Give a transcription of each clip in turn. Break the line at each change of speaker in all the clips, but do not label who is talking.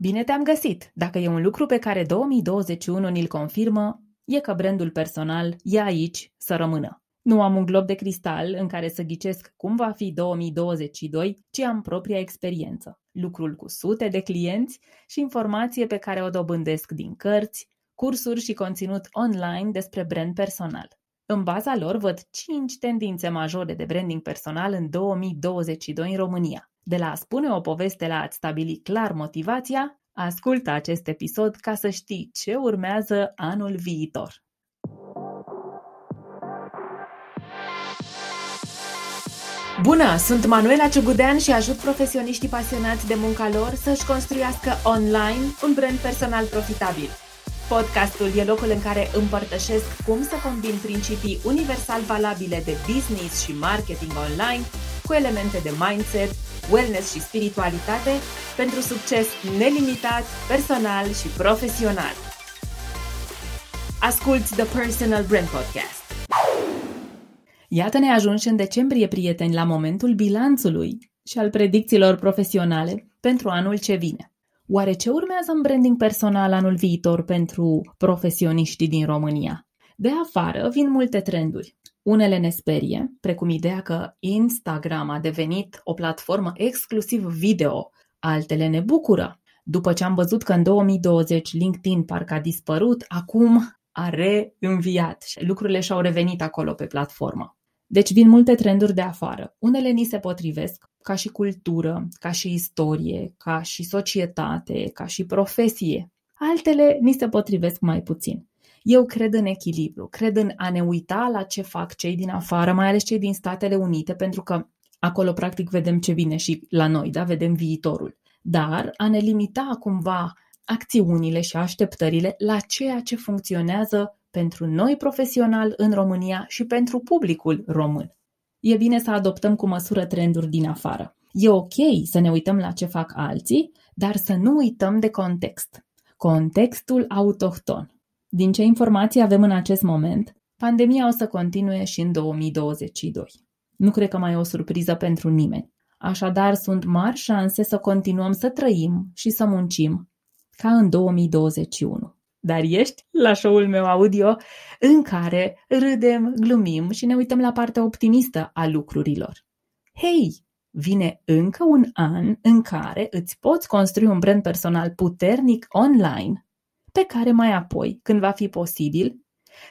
Bine te-am găsit! Dacă e un lucru pe care 2021 ni-l confirmă, e că brandul personal e aici să rămână. Nu am un glob de cristal în care să ghicesc cum va fi 2022, ci am propria experiență. Lucrul cu sute de clienți și informație pe care o dobândesc din cărți, cursuri și conținut online despre brand personal. În baza lor văd 5 tendințe majore de branding personal în 2022 în România. De la a spune o poveste la a-ți stabili clar motivația, ascultă acest episod ca să știi ce urmează anul viitor. Bună, sunt Manuela Ciugudean și ajut profesioniștii pasionați de munca lor să-și construiască online un brand personal profitabil. Podcastul e locul în care împărtășesc cum să combin principii universal valabile de business și marketing online cu elemente de mindset, wellness și spiritualitate pentru succes nelimitat, personal și profesional. Asculți The Personal Brand Podcast. Iată ne ajungi în decembrie, prieteni, la momentul bilanțului și al predicțiilor profesionale pentru anul ce vine. Oare ce urmează în branding personal anul viitor pentru profesioniștii din România? De afară vin multe trenduri. Unele ne sperie, precum ideea că Instagram a devenit o platformă exclusiv video. Altele ne bucură. După ce am văzut că în 2020 LinkedIn parcă a dispărut, acum a reînviat și lucrurile și-au revenit acolo pe platformă. Deci vin multe trenduri de afară. Unele ni se potrivesc, ca și cultură, ca și istorie, ca și societate, ca și profesie. Altele ni se potrivesc mai puțin. Eu cred în echilibru, cred în a ne uita la ce fac cei din afară, mai ales cei din Statele Unite, pentru că acolo practic vedem ce vine și la noi, da? vedem viitorul. Dar a ne limita cumva acțiunile și așteptările la ceea ce funcționează pentru noi profesional în România și pentru publicul român. E bine să adoptăm cu măsură trenduri din afară. E ok să ne uităm la ce fac alții, dar să nu uităm de context. Contextul autohton. Din ce informații avem în acest moment, pandemia o să continue și în 2022. Nu cred că mai e o surpriză pentru nimeni. Așadar, sunt mari șanse să continuăm să trăim și să muncim ca în 2021 dar ești la show-ul meu audio în care râdem, glumim și ne uităm la partea optimistă a lucrurilor. Hei, vine încă un an în care îți poți construi un brand personal puternic online, pe care mai apoi, când va fi posibil,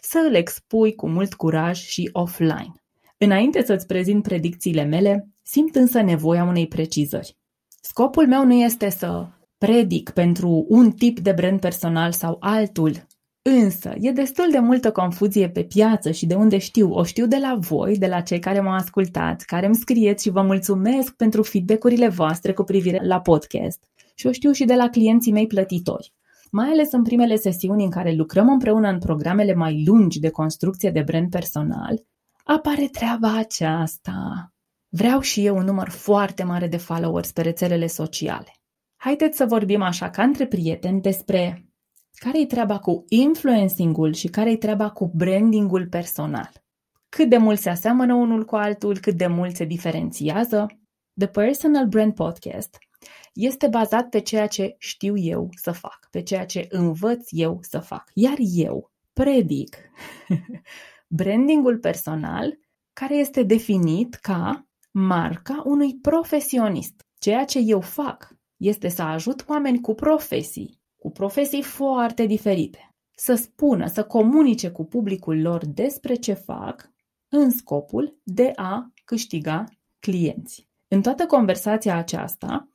să îl expui cu mult curaj și offline. Înainte să-ți prezint predicțiile mele, simt însă nevoia unei precizări. Scopul meu nu este să predic pentru un tip de brand personal sau altul. Însă, e destul de multă confuzie pe piață și de unde știu, o știu de la voi, de la cei care mă ascultați, care îmi scrieți și vă mulțumesc pentru feedback-urile voastre cu privire la podcast. Și o știu și de la clienții mei plătitori. Mai ales în primele sesiuni în care lucrăm împreună în programele mai lungi de construcție de brand personal, apare treaba aceasta. Vreau și eu un număr foarte mare de followers pe rețelele sociale. Haideți să vorbim așa ca între prieteni despre care-i treaba cu influencing-ul și care-i treaba cu brandingul personal. Cât de mult se aseamănă unul cu altul, cât de mult se diferențiază. The Personal Brand Podcast este bazat pe ceea ce știu eu să fac, pe ceea ce învăț eu să fac. Iar eu predic brandingul personal care este definit ca marca unui profesionist. Ceea ce eu fac este să ajut oameni cu profesii, cu profesii foarte diferite, să spună, să comunice cu publicul lor despre ce fac în scopul de a câștiga clienți. În toată conversația aceasta,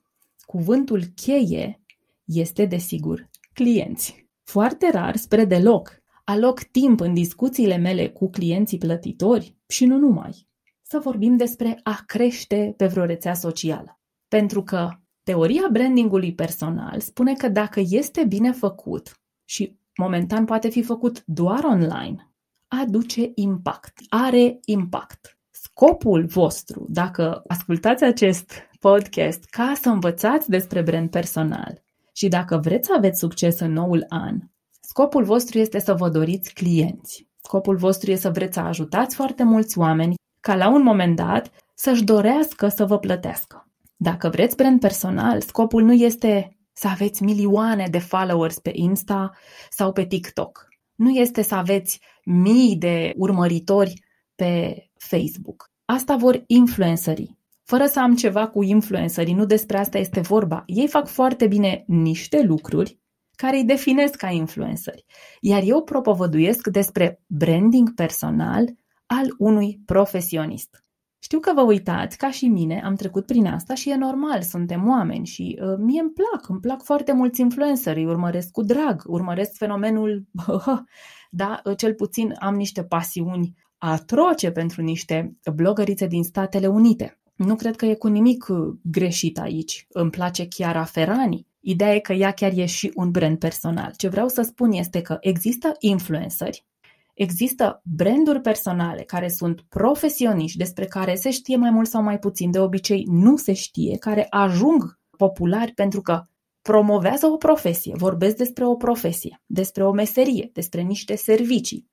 cuvântul cheie este, desigur, clienți. Foarte rar, spre deloc, aloc timp în discuțiile mele cu clienții plătitori și nu numai, să vorbim despre a crește pe vreo rețea socială. Pentru că Teoria brandingului personal spune că dacă este bine făcut și momentan poate fi făcut doar online, aduce impact, are impact. Scopul vostru, dacă ascultați acest podcast ca să învățați despre brand personal și dacă vreți să aveți succes în noul an, scopul vostru este să vă doriți clienți. Scopul vostru este să vreți să ajutați foarte mulți oameni ca la un moment dat să-și dorească să vă plătească. Dacă vreți brand personal, scopul nu este să aveți milioane de followers pe Insta sau pe TikTok. Nu este să aveți mii de urmăritori pe Facebook. Asta vor influencerii. Fără să am ceva cu influencerii, nu despre asta este vorba. Ei fac foarte bine niște lucruri care îi definesc ca influenceri. Iar eu propovăduiesc despre branding personal al unui profesionist. Știu că vă uitați, ca și mine, am trecut prin asta și e normal, suntem oameni și uh, mie îmi plac, îmi plac foarte mulți influenceri, îi urmăresc cu drag, urmăresc fenomenul, da, uh, cel puțin am niște pasiuni atroce pentru niște blogărițe din Statele Unite. Nu cred că e cu nimic uh, greșit aici. Îmi place Chiara Ferrani. Ideea e că ea chiar e și un brand personal. Ce vreau să spun este că există influenceri Există branduri personale care sunt profesioniști, despre care se știe mai mult sau mai puțin, de obicei nu se știe, care ajung populari pentru că promovează o profesie, vorbesc despre o profesie, despre o meserie, despre niște servicii.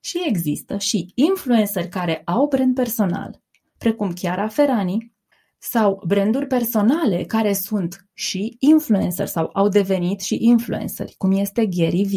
Și există și influenceri care au brand personal, precum Chiara Ferrani, sau branduri personale care sunt și influencer sau au devenit și influenceri, cum este Gary V.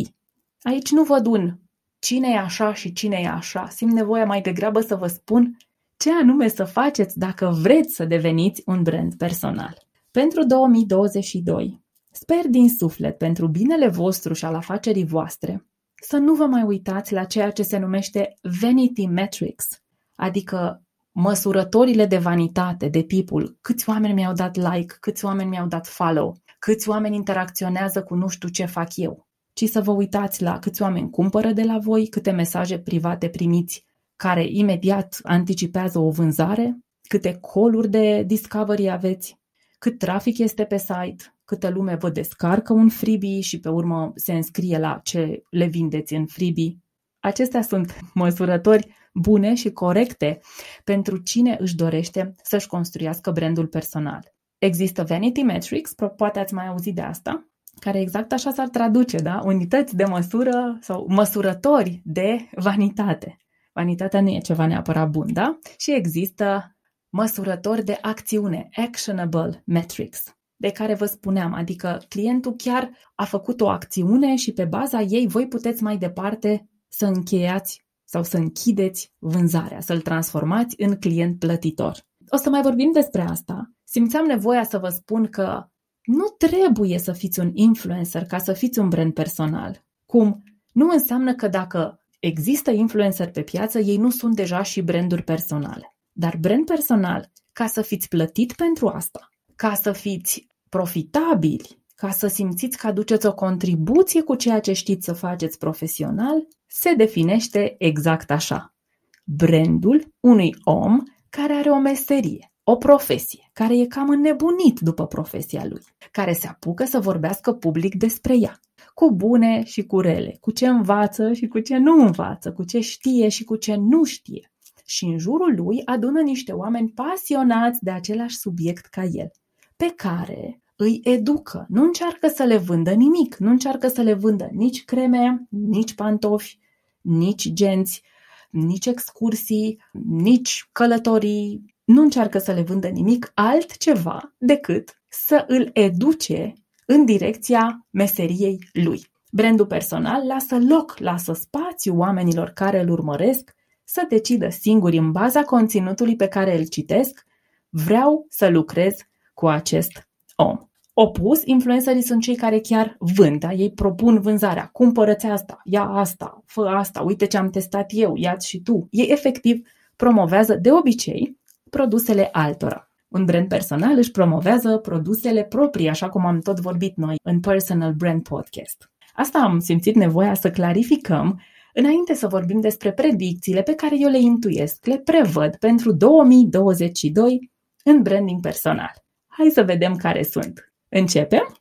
Aici nu văd un cine e așa și cine e așa. Simt nevoia mai degrabă să vă spun ce anume să faceți dacă vreți să deveniți un brand personal. Pentru 2022, sper din suflet pentru binele vostru și al afacerii voastre să nu vă mai uitați la ceea ce se numește vanity metrics, adică măsurătorile de vanitate, de people, câți oameni mi-au dat like, câți oameni mi-au dat follow, câți oameni interacționează cu nu știu ce fac eu ci să vă uitați la câți oameni cumpără de la voi, câte mesaje private primiți care imediat anticipează o vânzare, câte coluri de discovery aveți, cât trafic este pe site, câtă lume vă descarcă un freebie și pe urmă se înscrie la ce le vindeți în freebie. Acestea sunt măsurători bune și corecte pentru cine își dorește să-și construiască brandul personal. Există Vanity Metrics, poate ați mai auzit de asta, care exact așa s-ar traduce, da? Unități de măsură sau măsurători de vanitate. Vanitatea nu e ceva neapărat bun, da? Și există măsurători de acțiune, actionable metrics, de care vă spuneam, adică clientul chiar a făcut o acțiune și pe baza ei voi puteți mai departe să încheiați sau să închideți vânzarea, să-l transformați în client plătitor. O să mai vorbim despre asta. Simțeam nevoia să vă spun că nu trebuie să fiți un influencer ca să fiți un brand personal. Cum? Nu înseamnă că dacă există influencer pe piață, ei nu sunt deja și branduri personale. Dar brand personal, ca să fiți plătit pentru asta, ca să fiți profitabili, ca să simțiți că aduceți o contribuție cu ceea ce știți să faceți profesional, se definește exact așa. Brandul unui om care are o meserie, o profesie, care e cam înnebunit după profesia lui, care se apucă să vorbească public despre ea, cu bune și cu rele, cu ce învață și cu ce nu învață, cu ce știe și cu ce nu știe. Și în jurul lui adună niște oameni pasionați de același subiect ca el, pe care îi educă. Nu încearcă să le vândă nimic, nu încearcă să le vândă nici creme, nici pantofi, nici genți, nici excursii, nici călătorii, nu încearcă să le vândă nimic altceva decât să îl educe în direcția meseriei lui. Brandul personal lasă loc, lasă spațiu oamenilor care îl urmăresc să decidă singuri în baza conținutului pe care îl citesc, vreau să lucrez cu acest om. Opus, influencerii sunt cei care chiar vând, da? ei propun vânzarea, cumpărăți asta, ia asta, fă asta, uite ce am testat eu, ia și tu. Ei efectiv promovează de obicei produsele altora. Un brand personal își promovează produsele proprii, așa cum am tot vorbit noi în Personal Brand Podcast. Asta am simțit nevoia să clarificăm înainte să vorbim despre predicțiile pe care eu le intuiesc, le prevăd pentru 2022 în branding personal. Hai să vedem care sunt. Începem?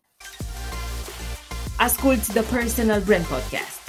Asculți The Personal Brand Podcast.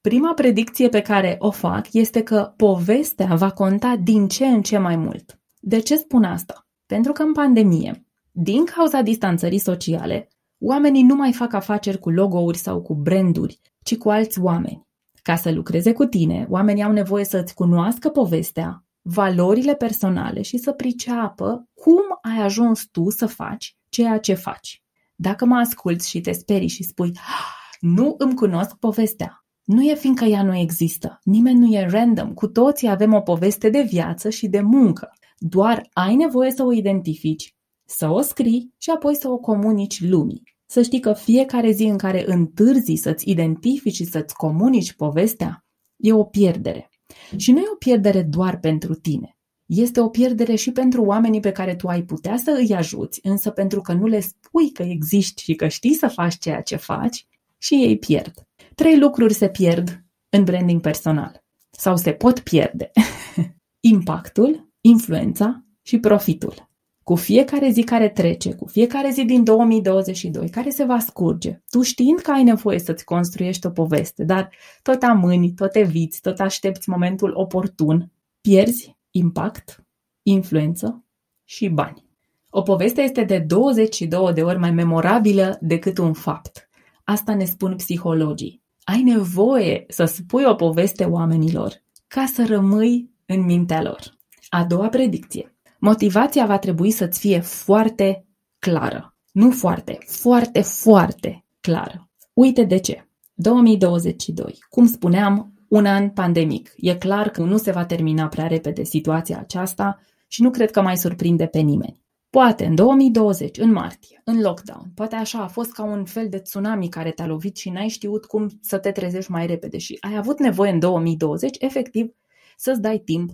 Prima predicție pe care o fac este că povestea va conta din ce în ce mai mult. De ce spun asta? Pentru că în pandemie, din cauza distanțării sociale, oamenii nu mai fac afaceri cu logo-uri sau cu branduri, ci cu alți oameni. Ca să lucreze cu tine, oamenii au nevoie să-ți cunoască povestea, valorile personale și să priceapă cum ai ajuns tu să faci ceea ce faci. Dacă mă asculți și te sperii și spui, ah, nu îmi cunosc povestea, nu e fiindcă ea nu există. Nimeni nu e random. Cu toții avem o poveste de viață și de muncă. Doar ai nevoie să o identifici, să o scrii și apoi să o comunici lumii. Să știi că fiecare zi în care întârzi să-ți identifici și să-ți comunici povestea, e o pierdere. Și nu e o pierdere doar pentru tine. Este o pierdere și pentru oamenii pe care tu ai putea să îi ajuți, însă pentru că nu le spui că existi și că știi să faci ceea ce faci, și ei pierd. Trei lucruri se pierd în branding personal sau se pot pierde. Impactul, influența și profitul. Cu fiecare zi care trece, cu fiecare zi din 2022 care se va scurge, tu știind că ai nevoie să-ți construiești o poveste, dar tot amâni, tot eviți, tot aștepți momentul oportun, pierzi impact, influență și bani. O poveste este de 22 de ori mai memorabilă decât un fapt. Asta ne spun psihologii. Ai nevoie să spui o poveste oamenilor ca să rămâi în mintea lor. A doua predicție. Motivația va trebui să-ți fie foarte clară. Nu foarte, foarte, foarte clară. Uite de ce. 2022. Cum spuneam, un an pandemic. E clar că nu se va termina prea repede situația aceasta și nu cred că mai surprinde pe nimeni. Poate în 2020, în martie, în lockdown, poate așa a fost ca un fel de tsunami care te-a lovit și n-ai știut cum să te trezești mai repede și ai avut nevoie în 2020, efectiv, să-ți dai timp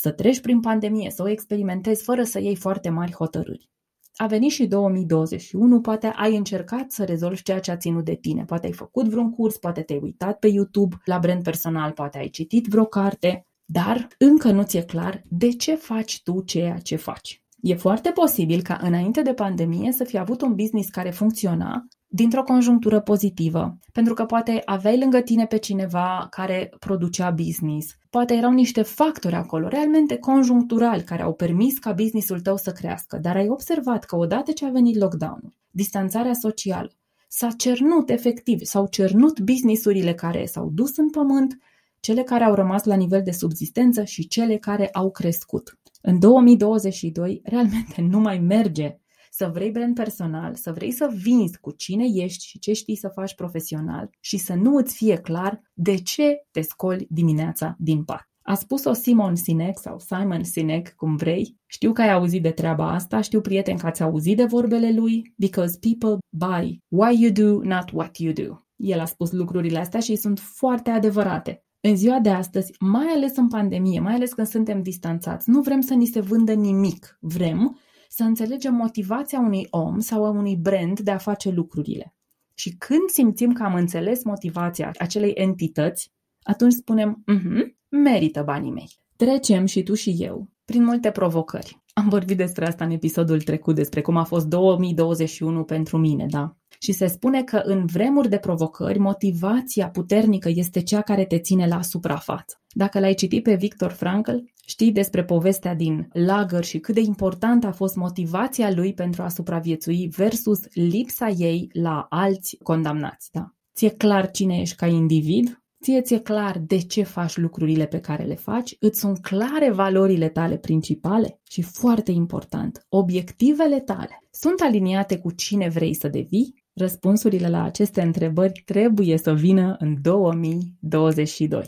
să treci prin pandemie, să o experimentezi fără să iei foarte mari hotărâri. A venit și 2021, poate ai încercat să rezolvi ceea ce a ținut de tine. Poate ai făcut vreun curs, poate te-ai uitat pe YouTube la brand personal, poate ai citit vreo carte, dar încă nu ți-e clar de ce faci tu ceea ce faci. E foarte posibil ca înainte de pandemie să fi avut un business care funcționa dintr-o conjunctură pozitivă, pentru că poate aveai lângă tine pe cineva care producea business, poate erau niște factori acolo, realmente conjuncturali, care au permis ca businessul tău să crească, dar ai observat că odată ce a venit lockdown-ul, distanțarea socială, s-a cernut efectiv, s-au cernut businessurile care s-au dus în pământ, cele care au rămas la nivel de subzistență și cele care au crescut. În 2022, realmente nu mai merge să vrei brand personal, să vrei să vinzi cu cine ești și ce știi să faci profesional și să nu îți fie clar de ce te scoli dimineața din pat. A spus-o Simon Sinek sau Simon Sinek, cum vrei. Știu că ai auzit de treaba asta, știu prieten că ați auzit de vorbele lui, because people buy why you do, not what you do. El a spus lucrurile astea și sunt foarte adevărate. În ziua de astăzi, mai ales în pandemie, mai ales când suntem distanțați, nu vrem să ni se vândă nimic. Vrem să înțelegem motivația unui om sau a unui brand de a face lucrurile. Și când simțim că am înțeles motivația acelei entități, atunci spunem, mm-hmm, merită banii mei. Trecem și tu și eu prin multe provocări. Am vorbit despre asta în episodul trecut, despre cum a fost 2021 pentru mine, da? Și se spune că în vremuri de provocări, motivația puternică este cea care te ține la suprafață. Dacă l-ai citit pe Victor Frankl, știi despre povestea din lagăr și cât de important a fost motivația lui pentru a supraviețui versus lipsa ei la alți condamnați. Da? Ți-e clar cine ești ca individ? Ție ți-e clar de ce faci lucrurile pe care le faci? Îți sunt clare valorile tale principale? Și foarte important, obiectivele tale sunt aliniate cu cine vrei să devii? Răspunsurile la aceste întrebări trebuie să vină în 2022.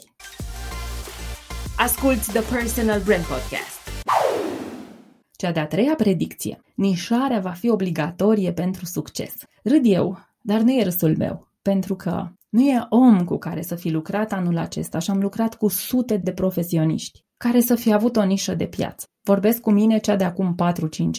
Asculți The Personal Brand Podcast. Cea de-a treia predicție. Nișarea va fi obligatorie pentru succes. Râd eu, dar nu e râsul meu, pentru că nu e om cu care să fi lucrat anul acesta și am lucrat cu sute de profesioniști care să fi avut o nișă de piață. Vorbesc cu mine cea de acum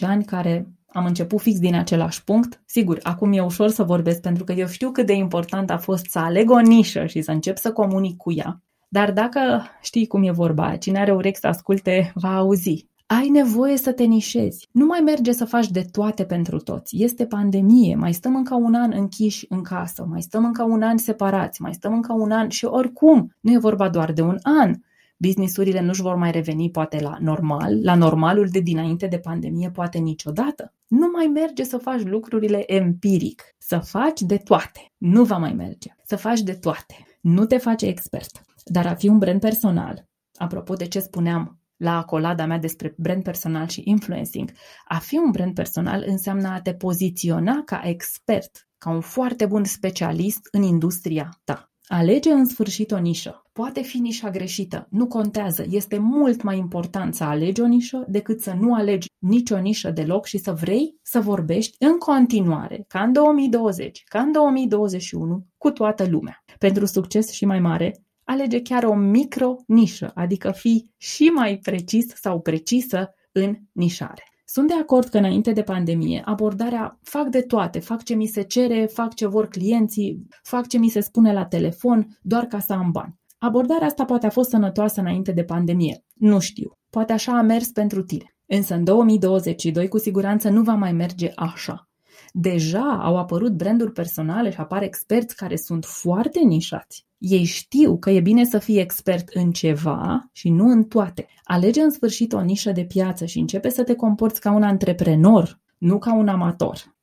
4-5 ani care am început fix din același punct. Sigur, acum e ușor să vorbesc pentru că eu știu cât de important a fost să aleg o nișă și să încep să comunic cu ea. Dar dacă știi cum e vorba, cine are urechi să asculte, va auzi. Ai nevoie să te nișezi. Nu mai merge să faci de toate pentru toți. Este pandemie, mai stăm încă un an închiși în casă, mai stăm încă un an separați, mai stăm încă un an și oricum nu e vorba doar de un an businessurile nu-și vor mai reveni poate la normal, la normalul de dinainte de pandemie, poate niciodată. Nu mai merge să faci lucrurile empiric, să faci de toate. Nu va mai merge. Să faci de toate. Nu te face expert. Dar a fi un brand personal, apropo de ce spuneam la acolada mea despre brand personal și influencing. A fi un brand personal înseamnă a te poziționa ca expert, ca un foarte bun specialist în industria ta. Alege în sfârșit o nișă. Poate fi nișa greșită, nu contează. Este mult mai important să alegi o nișă decât să nu alegi nicio nișă deloc și să vrei să vorbești în continuare, ca în 2020, ca în 2021, cu toată lumea. Pentru succes și mai mare, alege chiar o micro-nișă, adică fii și mai precis sau precisă în nișare. Sunt de acord că înainte de pandemie, abordarea fac de toate, fac ce mi se cere, fac ce vor clienții, fac ce mi se spune la telefon, doar ca să am bani. Abordarea asta poate a fost sănătoasă înainte de pandemie. Nu știu. Poate așa a mers pentru tine. Însă în 2022 cu siguranță nu va mai merge așa. Deja au apărut branduri personale și apar experți care sunt foarte nișați. Ei știu că e bine să fii expert în ceva și nu în toate. Alege în sfârșit o nișă de piață și începe să te comporți ca un antreprenor, nu ca un amator.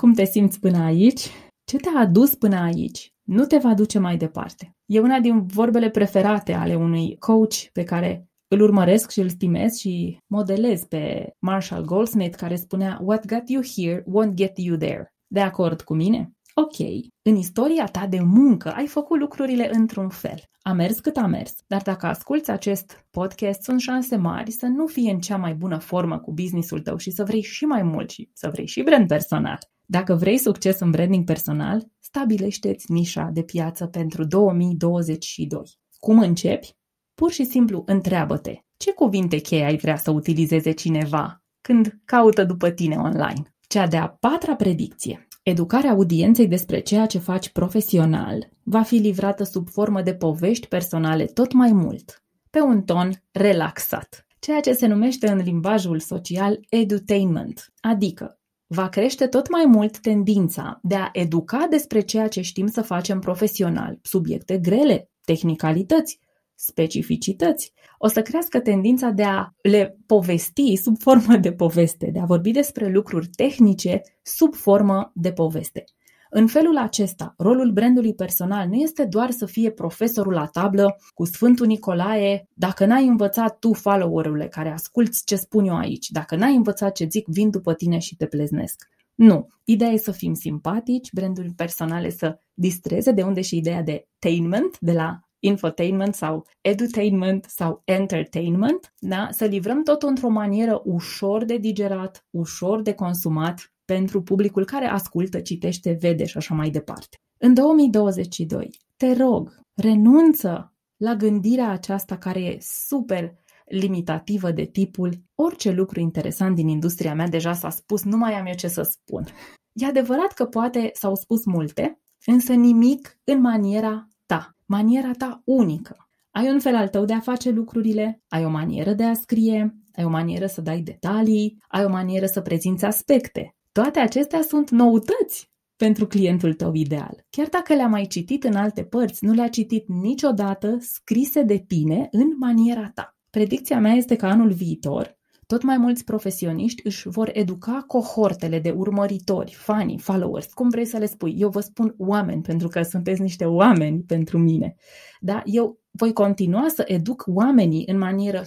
Cum te simți până aici? Ce te-a adus până aici? Nu te va duce mai departe. E una din vorbele preferate ale unui coach pe care îl urmăresc și îl stimez și modelez pe Marshall Goldsmith care spunea What got you here won't get you there. De acord cu mine? Ok, în istoria ta de muncă ai făcut lucrurile într-un fel. A mers cât a mers, dar dacă asculți acest podcast, sunt șanse mari să nu fie în cea mai bună formă cu businessul tău și să vrei și mai mult și să vrei și brand personal. Dacă vrei succes în branding personal, stabilește-ți nișa de piață pentru 2022. Cum începi? Pur și simplu întreabă-te ce cuvinte cheie ai vrea să utilizeze cineva când caută după tine online. Cea de-a patra predicție. Educarea audienței despre ceea ce faci profesional va fi livrată sub formă de povești personale tot mai mult, pe un ton relaxat, ceea ce se numește în limbajul social edutainment, adică va crește tot mai mult tendința de a educa despre ceea ce știm să facem profesional, subiecte grele, tehnicalități, specificități, o să crească tendința de a le povesti sub formă de poveste, de a vorbi despre lucruri tehnice sub formă de poveste. În felul acesta, rolul brandului personal nu este doar să fie profesorul la tablă cu Sfântul Nicolae, dacă n-ai învățat tu, followerule, care asculți ce spun eu aici, dacă n-ai învățat ce zic, vin după tine și te pleznesc. Nu. Ideea e să fim simpatici, brandul personale să distreze, de unde și ideea de tainment, de la infotainment sau edutainment sau entertainment, da? să livrăm totul într-o manieră ușor de digerat, ușor de consumat pentru publicul care ascultă, citește, vede și așa mai departe. În 2022, te rog, renunță la gândirea aceasta care e super limitativă de tipul orice lucru interesant din industria mea deja s-a spus, nu mai am eu ce să spun. E adevărat că poate s-au spus multe, însă nimic în maniera ta maniera ta unică. Ai un fel al tău de a face lucrurile, ai o manieră de a scrie, ai o manieră să dai detalii, ai o manieră să prezinți aspecte. Toate acestea sunt noutăți pentru clientul tău ideal. Chiar dacă le-a mai citit în alte părți, nu le-a citit niciodată scrise de tine în maniera ta. Predicția mea este că anul viitor tot mai mulți profesioniști își vor educa cohortele de urmăritori, fani, followers, cum vrei să le spui. Eu vă spun oameni, pentru că sunteți niște oameni pentru mine. Da? Eu voi continua să educ oamenii în manieră 100%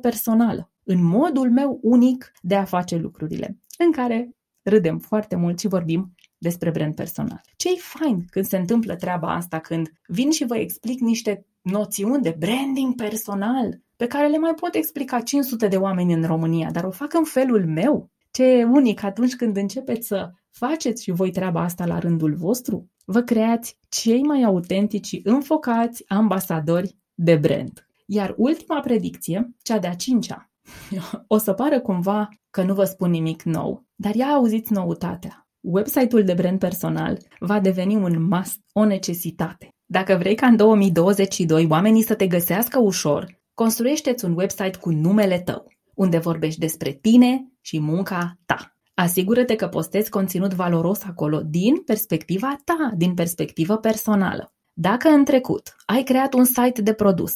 personală, în modul meu unic de a face lucrurile, în care râdem foarte mult și vorbim despre brand personal. Ce-i fain când se întâmplă treaba asta, când vin și vă explic niște noțiuni de branding personal, pe care le mai pot explica 500 de oameni în România, dar o fac în felul meu. Ce e unic atunci când începeți să faceți și voi treaba asta la rândul vostru, vă creați cei mai autentici și înfocați ambasadori de brand. Iar ultima predicție, cea de-a cincea, o să pară cumva că nu vă spun nimic nou, dar ia auziți noutatea. Website-ul de brand personal va deveni un must, o necesitate. Dacă vrei ca în 2022 oamenii să te găsească ușor, Construiește-ți un website cu numele tău, unde vorbești despre tine și munca ta. Asigură-te că postezi conținut valoros acolo din perspectiva ta, din perspectivă personală. Dacă în trecut ai creat un site de produs,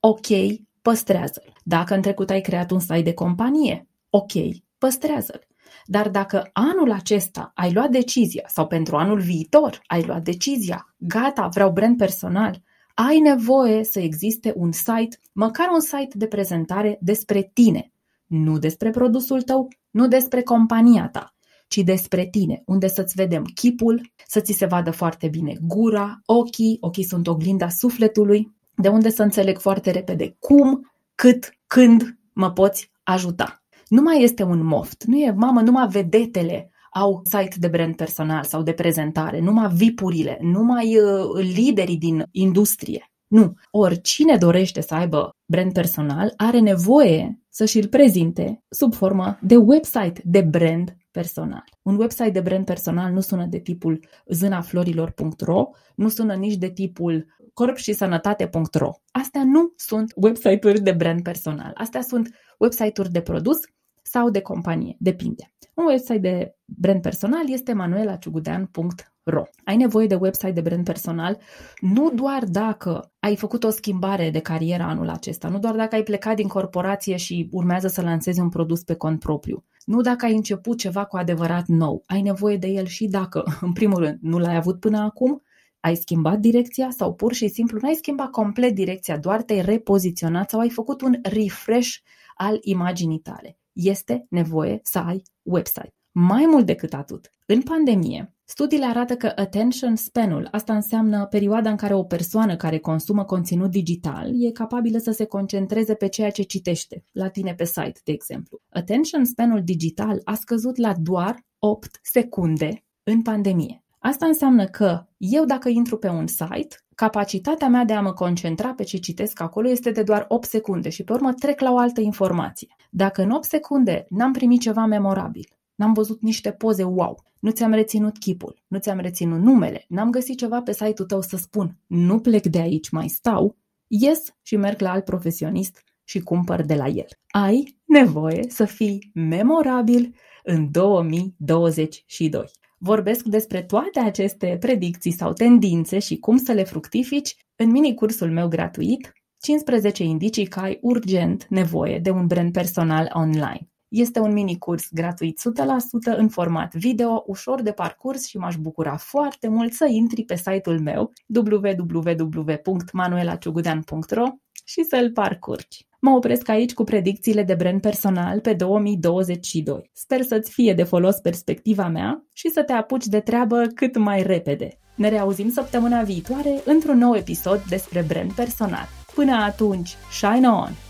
ok, păstrează-l. Dacă în trecut ai creat un site de companie, ok, păstrează-l. Dar dacă anul acesta ai luat decizia sau pentru anul viitor ai luat decizia, gata, vreau brand personal, ai nevoie să existe un site, măcar un site de prezentare despre tine, nu despre produsul tău, nu despre compania ta, ci despre tine, unde să-ți vedem chipul, să ți se vadă foarte bine gura, ochii, ochii sunt oglinda sufletului, de unde să înțeleg foarte repede cum, cât, când mă poți ajuta. Nu mai este un moft, nu e, mamă, numai vedetele au site de brand personal sau de prezentare, numai vipurile, numai uh, liderii din industrie. Nu. Oricine dorește să aibă brand personal are nevoie să și-l prezinte sub formă de website de brand personal. Un website de brand personal nu sună de tipul zânaflorilor.ro, nu sună nici de tipul corp și sănătate.ro. Astea nu sunt website-uri de brand personal. Astea sunt website-uri de produs sau de companie, depinde. Un website de brand personal este manuelaciugudean.ro. Ai nevoie de website de brand personal nu doar dacă ai făcut o schimbare de carieră anul acesta, nu doar dacă ai plecat din corporație și urmează să lansezi un produs pe cont propriu, nu dacă ai început ceva cu adevărat nou. Ai nevoie de el și dacă, în primul rând, nu l-ai avut până acum, ai schimbat direcția sau pur și simplu nu ai schimbat complet direcția, doar te-ai repoziționat sau ai făcut un refresh al imaginii tale. Este nevoie să ai website. Mai mult decât atât, în pandemie, studiile arată că attention span-ul, asta înseamnă perioada în care o persoană care consumă conținut digital e capabilă să se concentreze pe ceea ce citește, la tine pe site, de exemplu. Attention span-ul digital a scăzut la doar 8 secunde în pandemie. Asta înseamnă că eu dacă intru pe un site, capacitatea mea de a mă concentra pe ce citesc acolo este de doar 8 secunde și pe urmă trec la o altă informație. Dacă în 8 secunde n-am primit ceva memorabil, n-am văzut niște poze wow, nu ți-am reținut chipul, nu ți-am reținut numele, n-am găsit ceva pe site-ul tău să spun nu plec de aici, mai stau, ies și merg la alt profesionist și cumpăr de la el. Ai nevoie să fii memorabil în 2022. Vorbesc despre toate aceste predicții sau tendințe și cum să le fructifici în mini-cursul meu gratuit 15 indicii că ai urgent nevoie de un brand personal online. Este un mini-curs gratuit 100% în format video, ușor de parcurs și m-aș bucura foarte mult să intri pe site-ul meu www.manuelaciugudean.ro și să-l parcurgi. Mă opresc aici cu predicțiile de brand personal pe 2022. Sper să-ți fie de folos perspectiva mea și să te apuci de treabă cât mai repede. Ne reauzim săptămâna viitoare într-un nou episod despre brand personal. Până atunci, shine on!